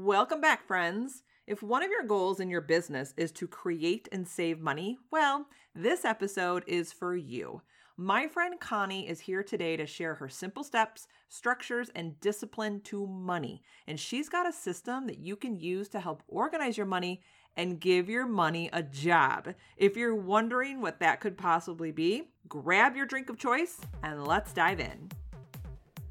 Welcome back, friends. If one of your goals in your business is to create and save money, well, this episode is for you. My friend Connie is here today to share her simple steps, structures, and discipline to money. And she's got a system that you can use to help organize your money and give your money a job. If you're wondering what that could possibly be, grab your drink of choice and let's dive in.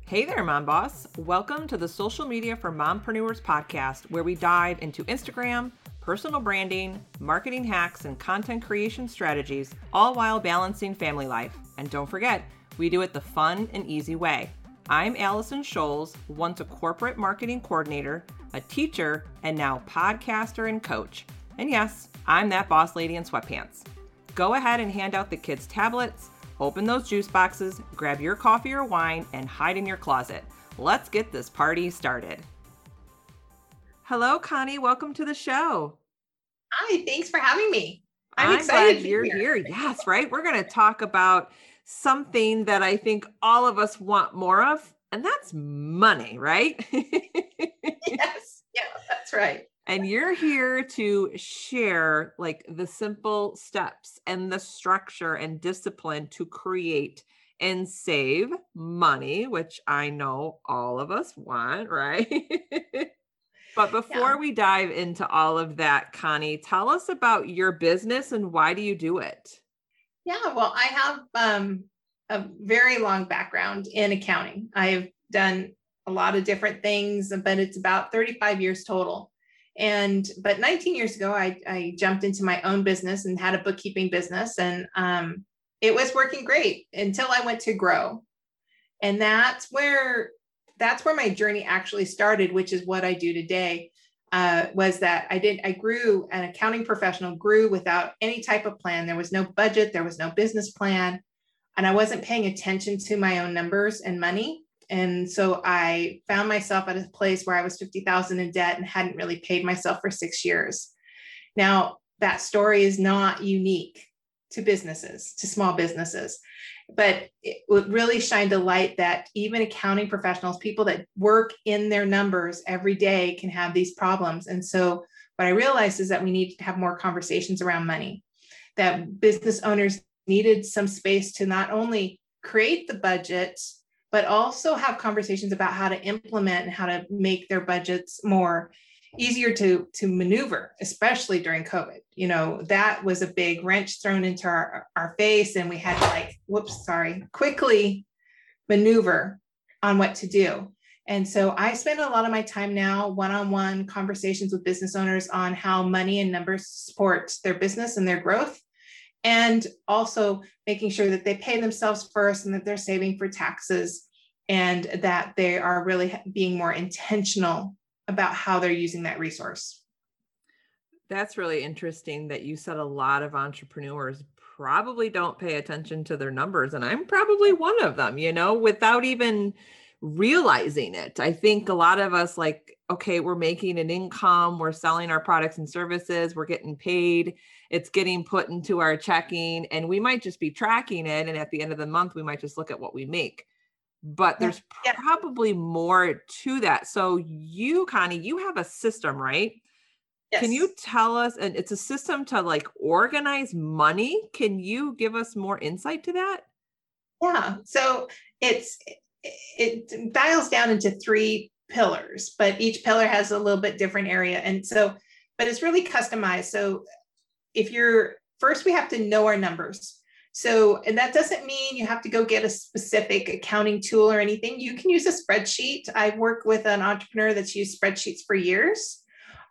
Hey there, Mom Boss. Welcome to the Social Media for Mompreneurs podcast, where we dive into Instagram, personal branding, marketing hacks, and content creation strategies, all while balancing family life. And don't forget, we do it the fun and easy way. I'm Allison Scholes, once a corporate marketing coordinator, a teacher, and now podcaster and coach. And yes, I'm that boss lady in sweatpants. Go ahead and hand out the kids' tablets Open those juice boxes, grab your coffee or wine, and hide in your closet. Let's get this party started. Hello, Connie. Welcome to the show. Hi, thanks for having me. I'm, I'm excited you're here. here. Yes, right. We're going to talk about something that I think all of us want more of, and that's money, right? yes. Yeah, that's right and you're here to share like the simple steps and the structure and discipline to create and save money, which I know all of us want, right? but before yeah. we dive into all of that, Connie, tell us about your business and why do you do it? Yeah, well, I have um, a very long background in accounting. I've done a lot of different things, but it's about 35 years total. And but 19 years ago, I, I jumped into my own business and had a bookkeeping business, and um, it was working great until I went to grow, and that's where that's where my journey actually started, which is what I do today. Uh, was that I did I grew an accounting professional grew without any type of plan. There was no budget, there was no business plan, and I wasn't paying attention to my own numbers and money. And so I found myself at a place where I was 50,000 in debt and hadn't really paid myself for 6 years. Now, that story is not unique to businesses, to small businesses, but it really shined a light that even accounting professionals, people that work in their numbers every day can have these problems. And so what I realized is that we need to have more conversations around money, that business owners needed some space to not only create the budget but also have conversations about how to implement and how to make their budgets more easier to to maneuver especially during covid. You know that was a big wrench thrown into our, our face and we had to like whoops sorry quickly maneuver on what to do. And so i spend a lot of my time now one-on-one conversations with business owners on how money and numbers support their business and their growth and also making sure that they pay themselves first and that they're saving for taxes and that they are really being more intentional about how they're using that resource. That's really interesting that you said a lot of entrepreneurs probably don't pay attention to their numbers. And I'm probably one of them, you know, without even realizing it. I think a lot of us, like, okay, we're making an income, we're selling our products and services, we're getting paid, it's getting put into our checking, and we might just be tracking it. And at the end of the month, we might just look at what we make but there's yeah. probably more to that. So you, Connie, you have a system, right? Yes. Can you tell us, and it's a system to like organize money. Can you give us more insight to that? Yeah. So it's, it dials down into three pillars, but each pillar has a little bit different area. And so, but it's really customized. So if you're, first we have to know our numbers. So, and that doesn't mean you have to go get a specific accounting tool or anything. You can use a spreadsheet. I work with an entrepreneur that's used spreadsheets for years.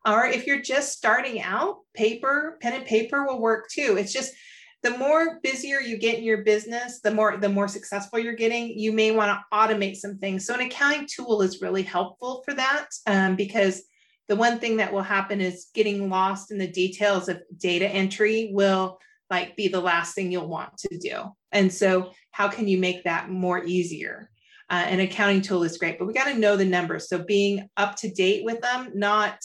Or if you're just starting out, paper, pen and paper will work too. It's just the more busier you get in your business, the more the more successful you're getting. You may want to automate some things. So an accounting tool is really helpful for that um, because the one thing that will happen is getting lost in the details of data entry will like be the last thing you'll want to do. And so, how can you make that more easier? Uh, an accounting tool is great, but we got to know the numbers. So, being up to date with them, not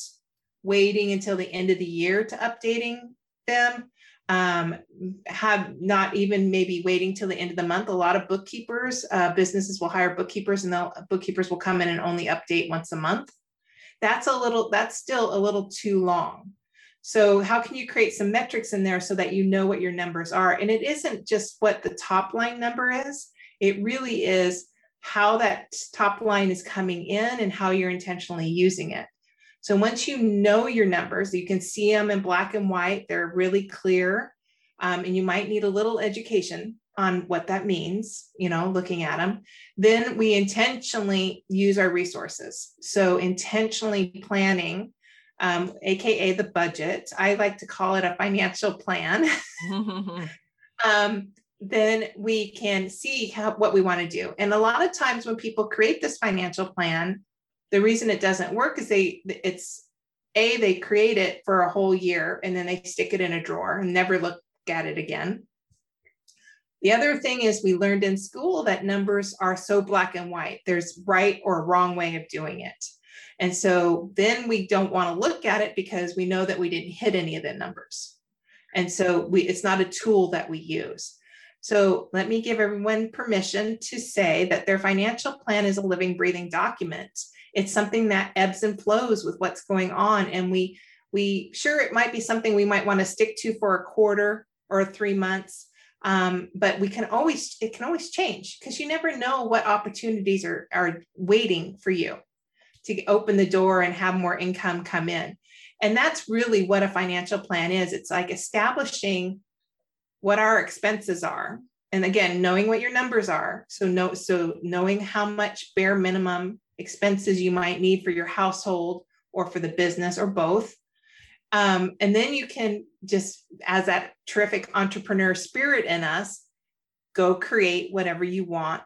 waiting until the end of the year to updating them. Um, have not even maybe waiting till the end of the month. A lot of bookkeepers, uh, businesses will hire bookkeepers, and they'll bookkeepers will come in and only update once a month. That's a little that's still a little too long. So how can you create some metrics in there so that you know what your numbers are? And it isn't just what the top line number is. It really is how that top line is coming in and how you're intentionally using it so once you know your numbers you can see them in black and white they're really clear um, and you might need a little education on what that means, you know, looking at them. Then we intentionally use our resources. So, intentionally planning, um, AKA the budget. I like to call it a financial plan. um, then we can see how, what we want to do. And a lot of times when people create this financial plan, the reason it doesn't work is they it's a they create it for a whole year and then they stick it in a drawer and never look at it again the other thing is we learned in school that numbers are so black and white. There's right or wrong way of doing it. And so then we don't want to look at it because we know that we didn't hit any of the numbers. And so we it's not a tool that we use. So let me give everyone permission to say that their financial plan is a living breathing document. It's something that ebbs and flows with what's going on and we we sure it might be something we might want to stick to for a quarter or 3 months um, but we can always it can always change because you never know what opportunities are are waiting for you to open the door and have more income come in and that's really what a financial plan is it's like establishing what our expenses are and again knowing what your numbers are so no so knowing how much bare minimum expenses you might need for your household or for the business or both um, and then you can just, as that terrific entrepreneur spirit in us, go create whatever you want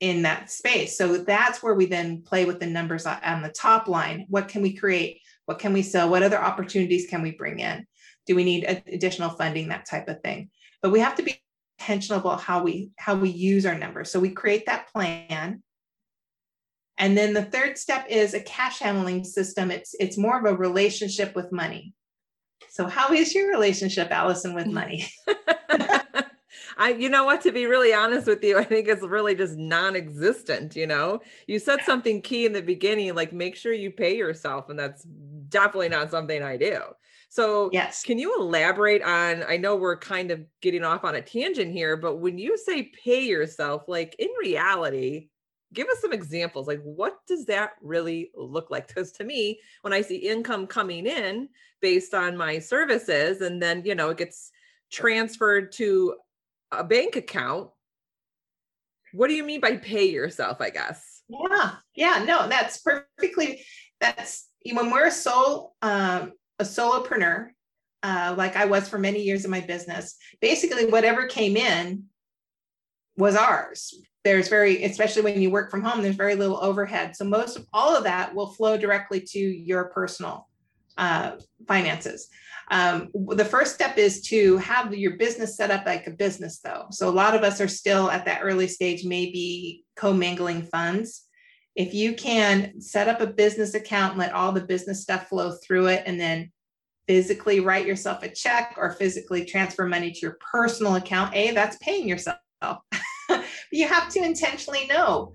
in that space. So that's where we then play with the numbers on the top line. What can we create? What can we sell? What other opportunities can we bring in? Do we need additional funding? That type of thing. But we have to be intentional about how we how we use our numbers. So we create that plan and then the third step is a cash handling system. It's it's more of a relationship with money. So how is your relationship, Allison, with money? I, you know what, to be really honest with you, I think it's really just non existent. You know, you said something key in the beginning, like make sure you pay yourself. And that's definitely not something I do. So, yes, can you elaborate on? I know we're kind of getting off on a tangent here, but when you say pay yourself, like in reality, give us some examples like what does that really look like because to me when i see income coming in based on my services and then you know it gets transferred to a bank account what do you mean by pay yourself i guess yeah yeah no that's perfectly that's when we're a sole um, a solopreneur uh, like i was for many years in my business. Basically whatever came in was ours. There's very especially when you work from home there's very little overhead. So most of all of that will flow directly to your personal uh, finances. Um, the first step is to have your business set up like a business though. So a lot of us are still at that early stage maybe commingling funds. If you can set up a business account let all the business stuff flow through it and then physically write yourself a check or physically transfer money to your personal account a that's paying yourself you have to intentionally know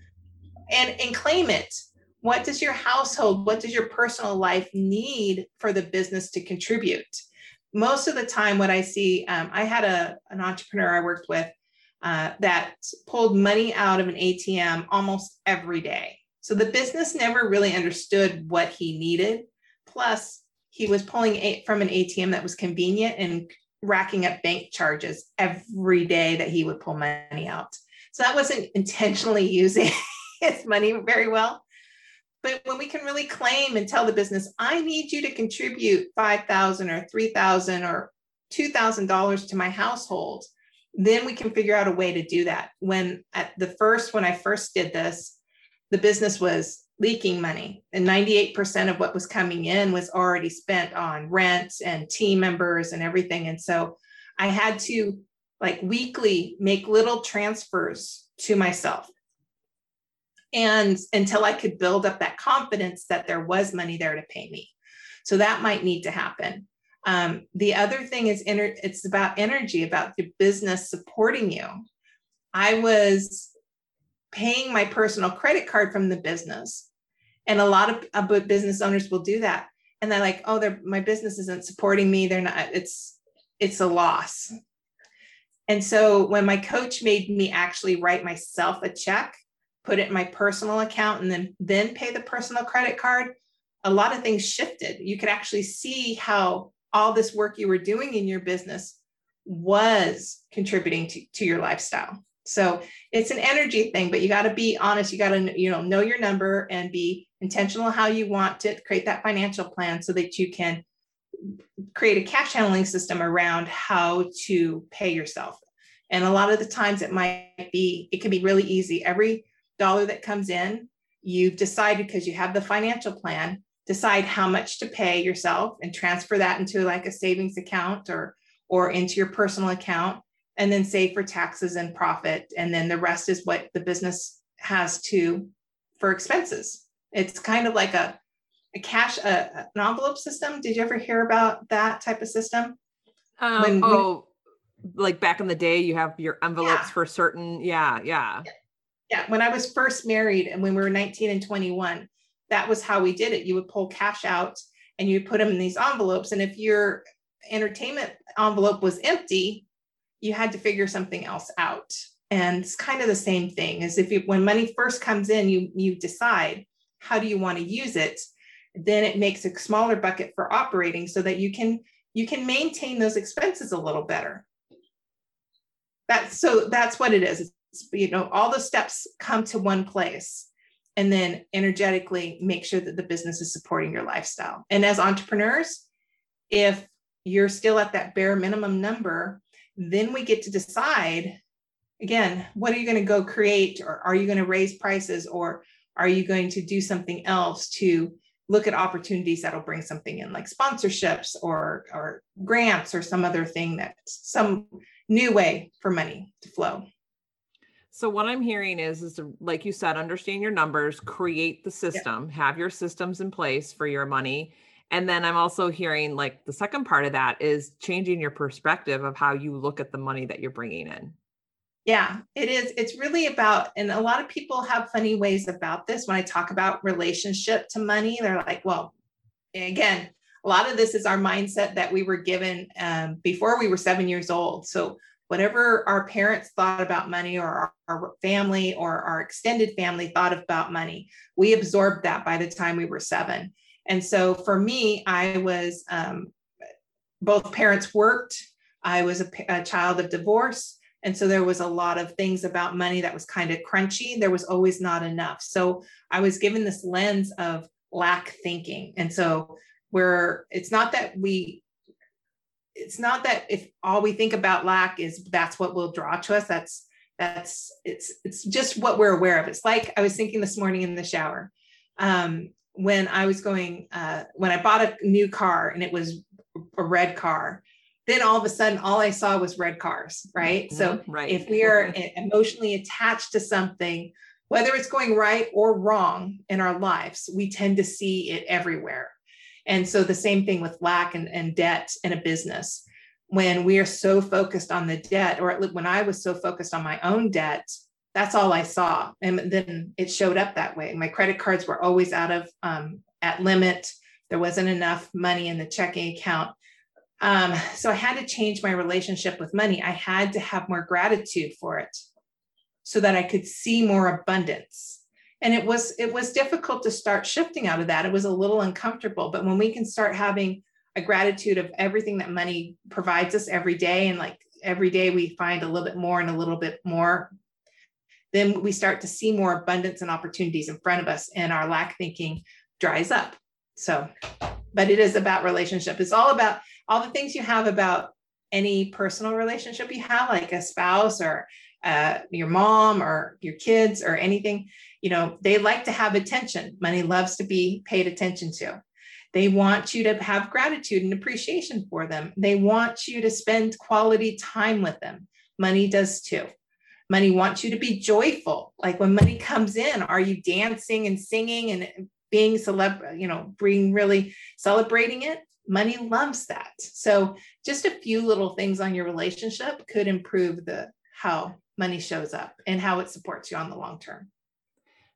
and, and claim it. What does your household, what does your personal life need for the business to contribute? Most of the time, what I see, um, I had a, an entrepreneur I worked with uh, that pulled money out of an ATM almost every day. So the business never really understood what he needed. Plus, he was pulling a, from an ATM that was convenient and racking up bank charges every day that he would pull money out. So that wasn't intentionally using his money very well. But when we can really claim and tell the business, I need you to contribute 5,000 or 3,000 or $2,000 to my household, then we can figure out a way to do that. When at the first, when I first did this, the business was leaking money. And 98% of what was coming in was already spent on rent and team members and everything. And so I had to like weekly make little transfers to myself. And until i could build up that confidence that there was money there to pay me. So that might need to happen. Um, the other thing is ener- it's about energy about the business supporting you. I was paying my personal credit card from the business And a lot of uh, business owners will do that. And they're like, oh, they're, my business isn't supporting me. They're not, it's, it's a loss. And so when my coach made me actually write myself a check, put it in my personal account, and then then pay the personal credit card, a lot of things shifted. You could actually see how all this work you were doing in your business was contributing to, to your lifestyle. So it's an energy thing, but you got to be honest. You got to you know know your number and be intentional how you want to create that financial plan so that you can create a cash handling system around how to pay yourself. And a lot of the times it might be, it can be really easy. Every dollar that comes in, you've decided because you have the financial plan, decide how much to pay yourself and transfer that into like a savings account or or into your personal account and then save for taxes and profit. And then the rest is what the business has to for expenses. It's kind of like a a cash a, an envelope system. Did you ever hear about that type of system? Um, when, oh, when, like back in the day, you have your envelopes yeah. for certain. Yeah, yeah, yeah. When I was first married, and when we were 19 and 21, that was how we did it. You would pull cash out and you put them in these envelopes. And if your entertainment envelope was empty, you had to figure something else out. And it's kind of the same thing as if you, when money first comes in, you you decide how do you want to use it then it makes a smaller bucket for operating so that you can you can maintain those expenses a little better. That's so that's what it is. It's, you know all the steps come to one place and then energetically make sure that the business is supporting your lifestyle. And as entrepreneurs if you're still at that bare minimum number then we get to decide again what are you going to go create or are you going to raise prices or are you going to do something else to look at opportunities that'll bring something in like sponsorships or or grants or some other thing that some new way for money to flow so what i'm hearing is is to, like you said understand your numbers create the system yeah. have your systems in place for your money and then i'm also hearing like the second part of that is changing your perspective of how you look at the money that you're bringing in yeah, it is. It's really about, and a lot of people have funny ways about this. When I talk about relationship to money, they're like, well, again, a lot of this is our mindset that we were given um, before we were seven years old. So, whatever our parents thought about money or our, our family or our extended family thought about money, we absorbed that by the time we were seven. And so, for me, I was um, both parents worked, I was a, a child of divorce. And so there was a lot of things about money that was kind of crunchy. There was always not enough. So I was given this lens of lack thinking. And so where it's not that we, it's not that if all we think about lack is that's what will draw to us. That's that's it's it's just what we're aware of. It's like I was thinking this morning in the shower. Um, when I was going, uh, when I bought a new car and it was a red car, then all of a sudden all i saw was red cars right? Mm-hmm, so right. if we are emotionally attached to something whether it's going right or wrong in our lives we tend to see it everywhere. And so the same thing with lack and, and debt in a business. When we are so focused on the debt or when i was so focused on my own debt that's all i saw and then it showed up that way my credit cards were always out of um, at limit there wasn't enough money in the checking account um, so I had to change my relationship with money. I had to have more gratitude for it so that I could see more abundance. And it was it was difficult to start shifting out of that. It was a little uncomfortable, but when we can start having a gratitude of everything that money provides us every day and like every day we find a little bit more and a little bit more then we start to see more abundance and opportunities in front of us and our lack thinking dries up so but it is about relationship it's all about all the things you have about any personal relationship you have, like a spouse or uh, your mom or your kids or anything, you know, they like to have attention. Money loves to be paid attention to. They want you to have gratitude and appreciation for them. They want you to spend quality time with them. Money does too. Money wants you to be joyful. Like when money comes in, are you dancing and singing and being celeb, you know, being really celebrating it? money loves that. So just a few little things on your relationship could improve the how money shows up and how it supports you on the long term.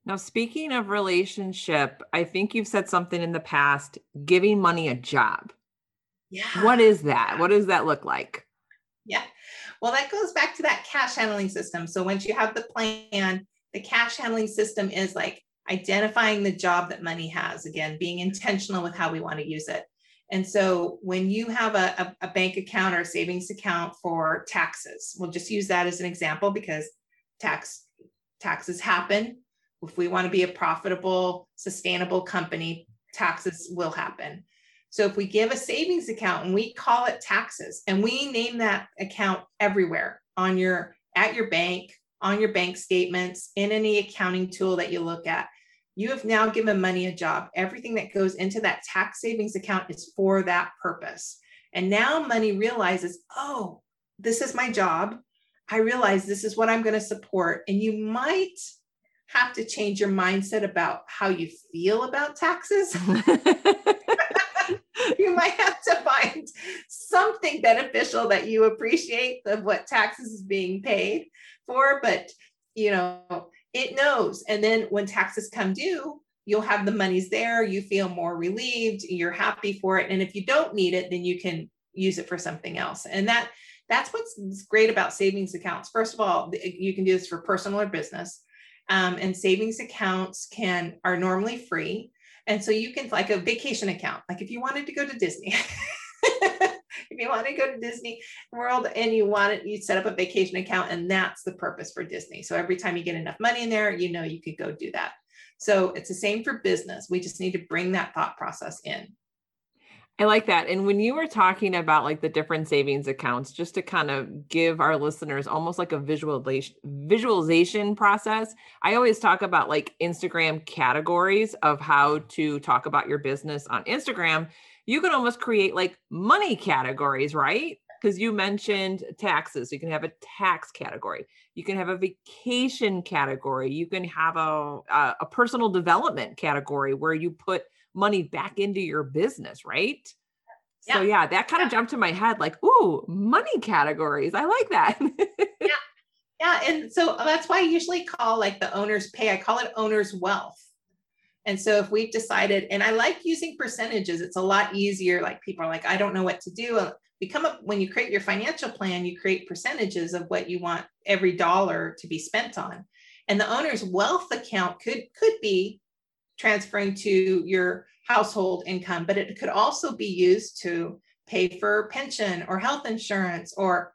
Now, speaking of relationship, I think you've said something in the past giving money a job. Yeah. What is that? What does that look like? Yeah. Well, that goes back to that cash handling system. So once you have the plan, the cash handling system is like identifying the job that money has, again, being intentional with how we want to use it. And so when you have a, a, bank account or a savings account for taxes, we'll just use that as an example because tax taxes happen. If we want to be a profitable, sustainable company, taxes will happen. So if we give a savings account and we call it taxes and we name that account everywhere on your at your bank, on your bank statements, in any accounting tool that you look at, you have now given money a job. Everything that goes into that tax savings account is for that purpose. And now money realizes, oh, this is my job. I realize this is what I'm going to support. And you might have to change your mindset about how you feel about taxes. you might have to find something beneficial that you appreciate of what taxes is being paid for but you know it knows. And then when taxes come due you'll have the monies there. You feel more relieved. You're happy for it. And if you don't need it then you can use it for something else. And that that's what's great about savings accounts. First of all you can do this for personal or business. Um, and savings accounts can are normally free. And so you can like a vacation account, like if you wanted to go to Disney, if you want to go to Disney World and you want it, you set up a vacation account and that's the purpose for Disney. So every time you get enough money in there, you know you could go do that. So it's the same for business. We just need to bring that thought process in. I like that. And when you were talking about like the different savings accounts, just to kind of give our listeners almost like a visualization visualization process, I always talk about like Instagram categories of how to talk about your business on Instagram. You can almost create like money categories, right? Because you mentioned taxes. You can have a tax category. You can have a vacation category. You can have a, a, a personal development category where you put money back into your business, right? Yeah. So yeah, that kind of yeah. jumped to my head like, ooh, money categories. I like that. yeah. Yeah. And so uh, that's why I usually call like the owner's pay, I call it owner's wealth. And so if we've decided, and I like using percentages, it's a lot easier. Like people are like, I don't know what to do. We come up when you create your financial plan, you create percentages of what you want every dollar to be spent on. And the owner's wealth account could could be transferring to your household income, but it could also be used to pay for pension or health insurance or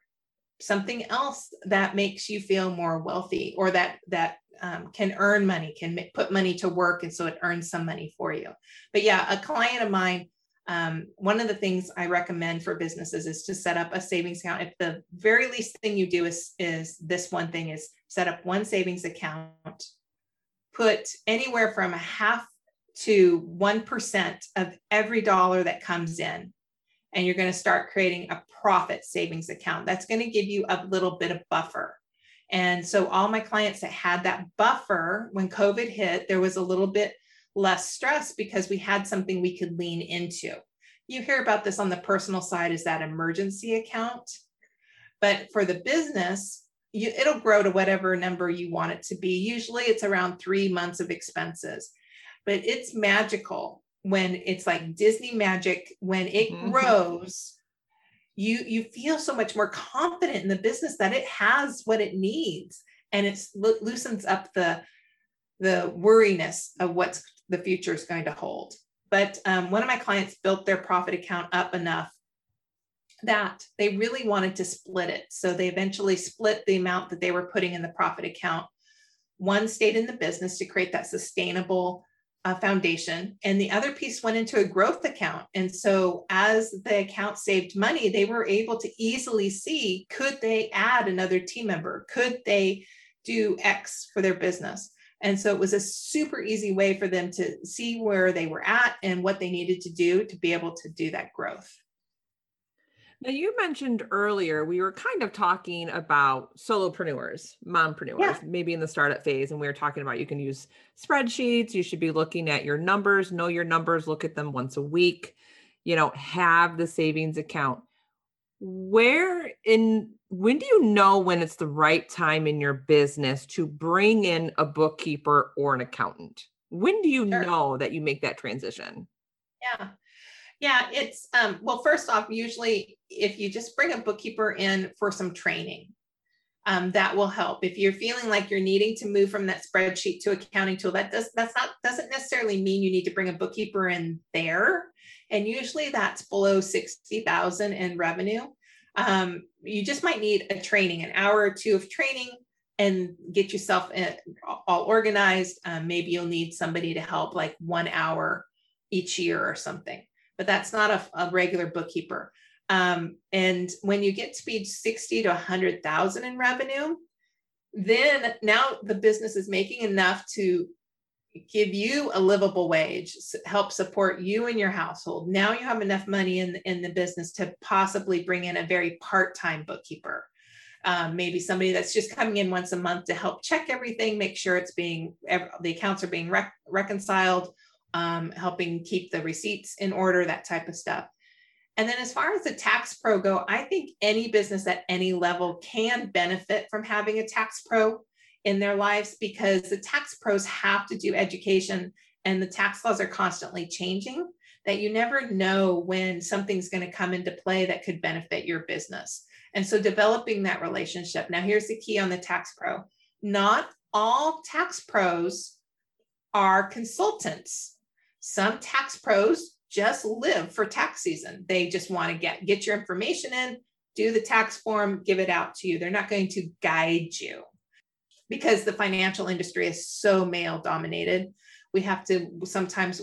something else that makes you feel more wealthy or that that um, can earn money can put money to work and so it earns some money for you but yeah a client of mine um, one of the things i recommend for businesses is to set up a savings account if the very least thing you do is is this one thing is set up one savings account put anywhere from a half to 1% of every dollar that comes in. And you're going to start creating a profit savings account. That's going to give you a little bit of buffer. And so, all my clients that had that buffer when COVID hit, there was a little bit less stress because we had something we could lean into. You hear about this on the personal side is that emergency account. But for the business, you, it'll grow to whatever number you want it to be. Usually it's around three months of expenses, but it's magical when it's like Disney magic, when it mm-hmm. grows. You, you feel so much more confident in the business that it has what it needs and it lo- loosens up the the worriness of what the future is going to hold but um, one of my clients built their profit account up enough that they really wanted to split it. So they eventually split the amount that they were putting in the profit account. One stayed in the business to create that sustainable uh, foundation, and the other piece went into a growth account. And so, as the account saved money, they were able to easily see could they add another team member? Could they do X for their business? And so, it was a super easy way for them to see where they were at and what they needed to do to be able to do that growth. Now, you mentioned earlier we were kind of talking about solopreneurs, mompreneurs, yeah. maybe in the startup phase. And we were talking about you can use spreadsheets. You should be looking at your numbers, know your numbers, look at them once a week, you know, have the savings account. Where in when do you know when it's the right time in your business to bring in a bookkeeper or an accountant? When do you sure. know that you make that transition? Yeah. Yeah, it's um well first off usually if you just bring a bookkeeper in for some training um, that will help if you're feeling like you're needing to move from that spreadsheet to accounting tool that does that's not doesn't necessarily mean you need to bring a bookkeeper in there and usually that's below 60,000 in revenue um, you just might need a training, an hour or two of training and get yourself in, all organized. Um, maybe you'll need somebody to help like one hour each year or something, but that's not a, a regular bookkeeper. Um, and when you get to be 60 to 100,000 in revenue, then now the business is making enough to give you a livable wage, help support you and your household. Now you have enough money in, in the business to possibly bring in a very part time bookkeeper. Um, maybe somebody that's just coming in once a month to help check everything, make sure it's being, the accounts are being rec- reconciled, um, helping keep the receipts in order, that type of stuff. And then as far as the tax pro go, I think any business at any level can benefit from having a tax pro in their lives because the tax pros have to do education and the tax laws are constantly changing that you never know when something's going to come into play that could benefit your business. And so developing that relationship. Now, here's the key on the tax pro not all tax pros are consultants. Some tax pros just live for tax season. They just want to get, get your information in, do the tax form, give it out to you. They're not going to guide you because the financial industry is so male dominated. We have to sometimes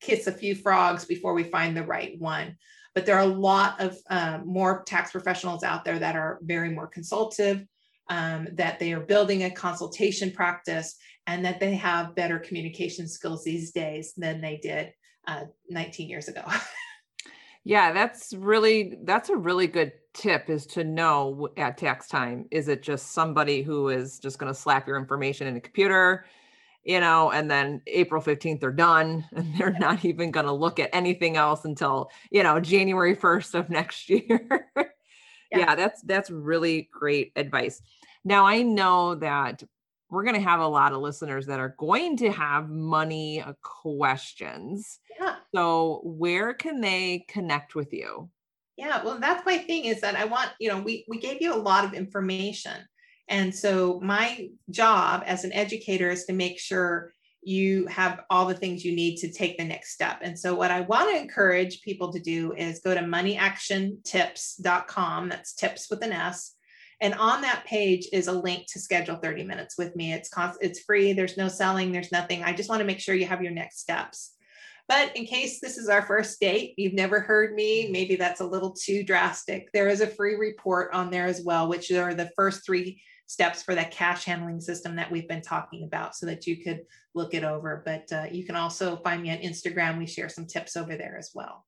kiss a few frogs before we find the right one. But there are a lot of um, more tax professionals out there that are very more consultative, um, that they are building a consultation practice, and that they have better communication skills these days than they did uh, 19 years ago. yeah, that's really that's a really good tip is to know at tax time is it just somebody who is just going to slap your information in a computer you know and then april 15th they're done and they're not even going to look at anything else until you know january 1st of next year yeah. yeah that's that's really great advice now i know that we're going to have a lot of listeners that are going to have money uh, questions yeah. so where can they connect with you yeah, well, that's my thing is that I want, you know, we we gave you a lot of information. And so my job as an educator is to make sure you have all the things you need to take the next step. And so what I want to encourage people to do is go to moneyactiontips.com. That's tips with an S. And on that page is a link to schedule 30 minutes with me. It's cost, it's free. There's no selling. There's nothing. I just want to make sure you have your next steps. But in case this is our first date, you've never heard me, maybe that's a little too drastic. There is a free report on there as well, which are the first three steps for that cash handling system that we've been talking about so that you could look it over. But uh, you can also find me on Instagram. We share some tips over there as well.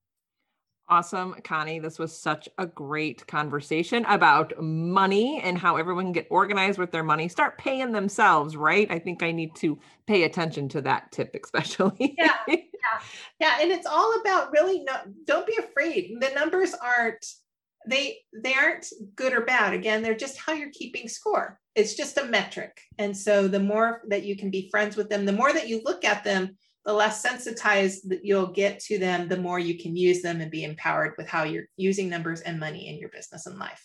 Awesome, Connie. This was such a great conversation about money and how everyone can get organized with their money, start paying themselves, right? I think I need to pay attention to that tip, especially. yeah, yeah, yeah. And it's all about really no, don't be afraid. The numbers aren't they they aren't good or bad. Again, they're just how you're keeping score. It's just a metric. And so the more that you can be friends with them, the more that you look at them, the less sensitized that you'll get to them, the more you can use them and be empowered with how you're using numbers and money in your business and life.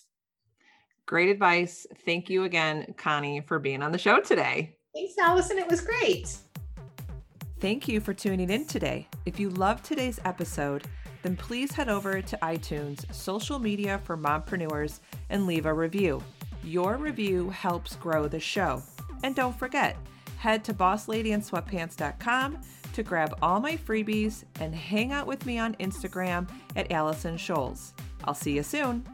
Great advice. Thank you again, Connie, for being on the show today. Thanks, Allison. It was great. Thank you for tuning in today. If you loved today's episode, then please head over to iTunes, social media for mompreneurs, and leave a review. Your review helps grow the show. And don't forget, head to bossladyandsweatpants.com to grab all my freebies and hang out with me on Instagram at Allison Scholes. I'll see you soon.